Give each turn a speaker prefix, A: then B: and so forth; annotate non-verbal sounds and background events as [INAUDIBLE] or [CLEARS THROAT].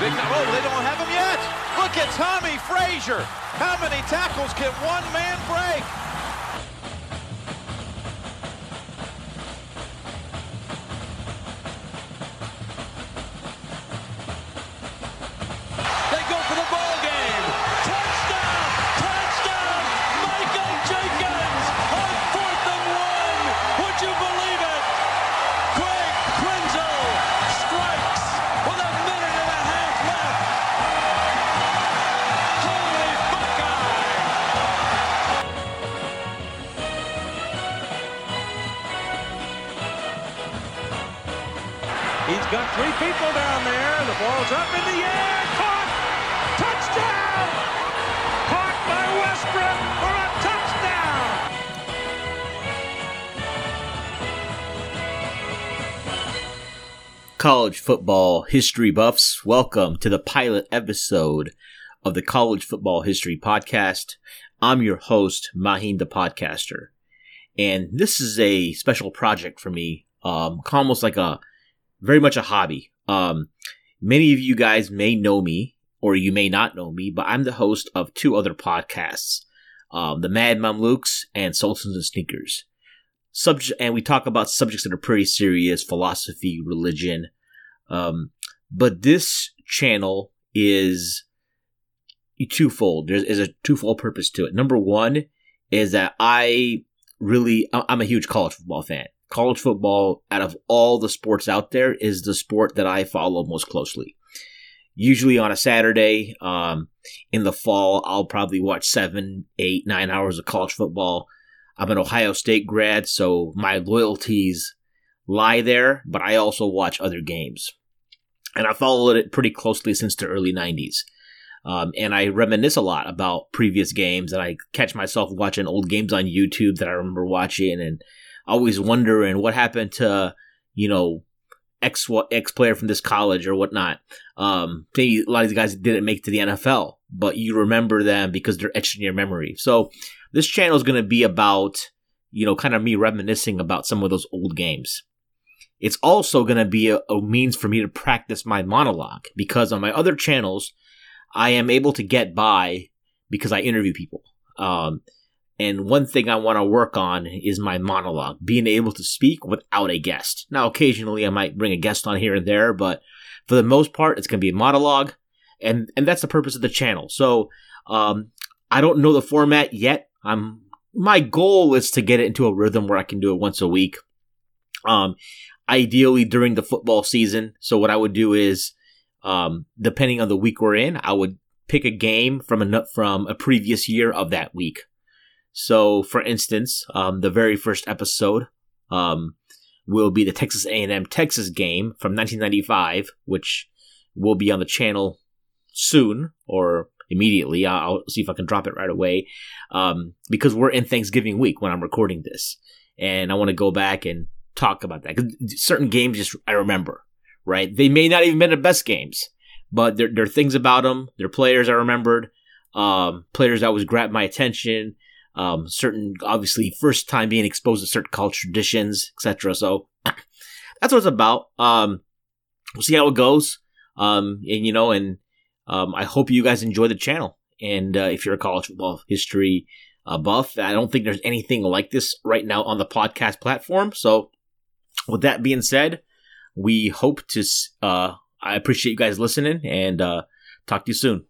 A: big time. Oh, they don't have him yet. Look at Tommie Frazier. How many tackles can one man break?
B: He's got three people down there. The ball's up in the air. Caught! Touchdown! Caught by Westbrook for a touchdown!
C: College football history buffs, welcome to the pilot episode of the College Football History Podcast. I'm your host, Mahin the Podcaster. And this is a special project for me, um, almost like a very much a hobby. Um, many of you guys may know me, or you may not know me, but I'm the host of two other podcasts, um, the Mad Mom Mamluks and Sultans and Sneakers. Subject, and we talk about subjects that are pretty serious, philosophy, religion. Um, but this channel is twofold. There's is a twofold purpose to it. Number one is that I really, I'm a huge college football fan. College football, out of all the sports out there, is the sport that I follow most closely. Usually on a Saturday, um, in the fall, I'll probably watch seven, eight, nine hours of college football. I'm an Ohio State grad, so my loyalties lie there, but I also watch other games. And I followed it pretty closely since the early 90s. Um, and I reminisce a lot about previous games, and I catch myself watching old games on YouTube that I remember watching, and always wondering what happened to, you know, X X player from this college or whatnot. Um, maybe a lot of these guys didn't make to the NFL, but you remember them because they're etched in your memory. So this channel is going to be about, you know, kind of me reminiscing about some of those old games. It's also going to be a, a means for me to practice my monologue because on my other channels, I am able to get by because I interview people. Um, and one thing I want to work on is my monologue, being able to speak without a guest. Now, occasionally I might bring a guest on here and there, but for the most part, it's going to be a monologue, and and that's the purpose of the channel. So, um, I don't know the format yet. I'm my goal is to get it into a rhythm where I can do it once a week. Um, ideally during the football season. So what I would do is, um, depending on the week we're in, I would pick a game from a from a previous year of that week. So, for instance, um, the very first episode um, will be the Texas A&M Texas game from 1995, which will be on the channel soon or immediately. I'll, see if I can drop it right away um, because we're in Thanksgiving week when I'm recording this, and I want to go back and talk about that certain games just I remember. Right? They may not even been the best games, but there, there are things about them. There are players I remembered, um, players that always grabbed my attention um, certain obviously first time being exposed to certain culture traditions, etc. So [CLEARS THROAT] that's what it's about. Um, we'll see how it goes. Um, and you know, and um, I hope you guys enjoy the channel. And uh, if you're a college football history uh, buff, I don't think there's anything like this right now on the podcast platform. So with that being said, we hope to. Uh, I appreciate you guys listening, and uh, talk to you soon.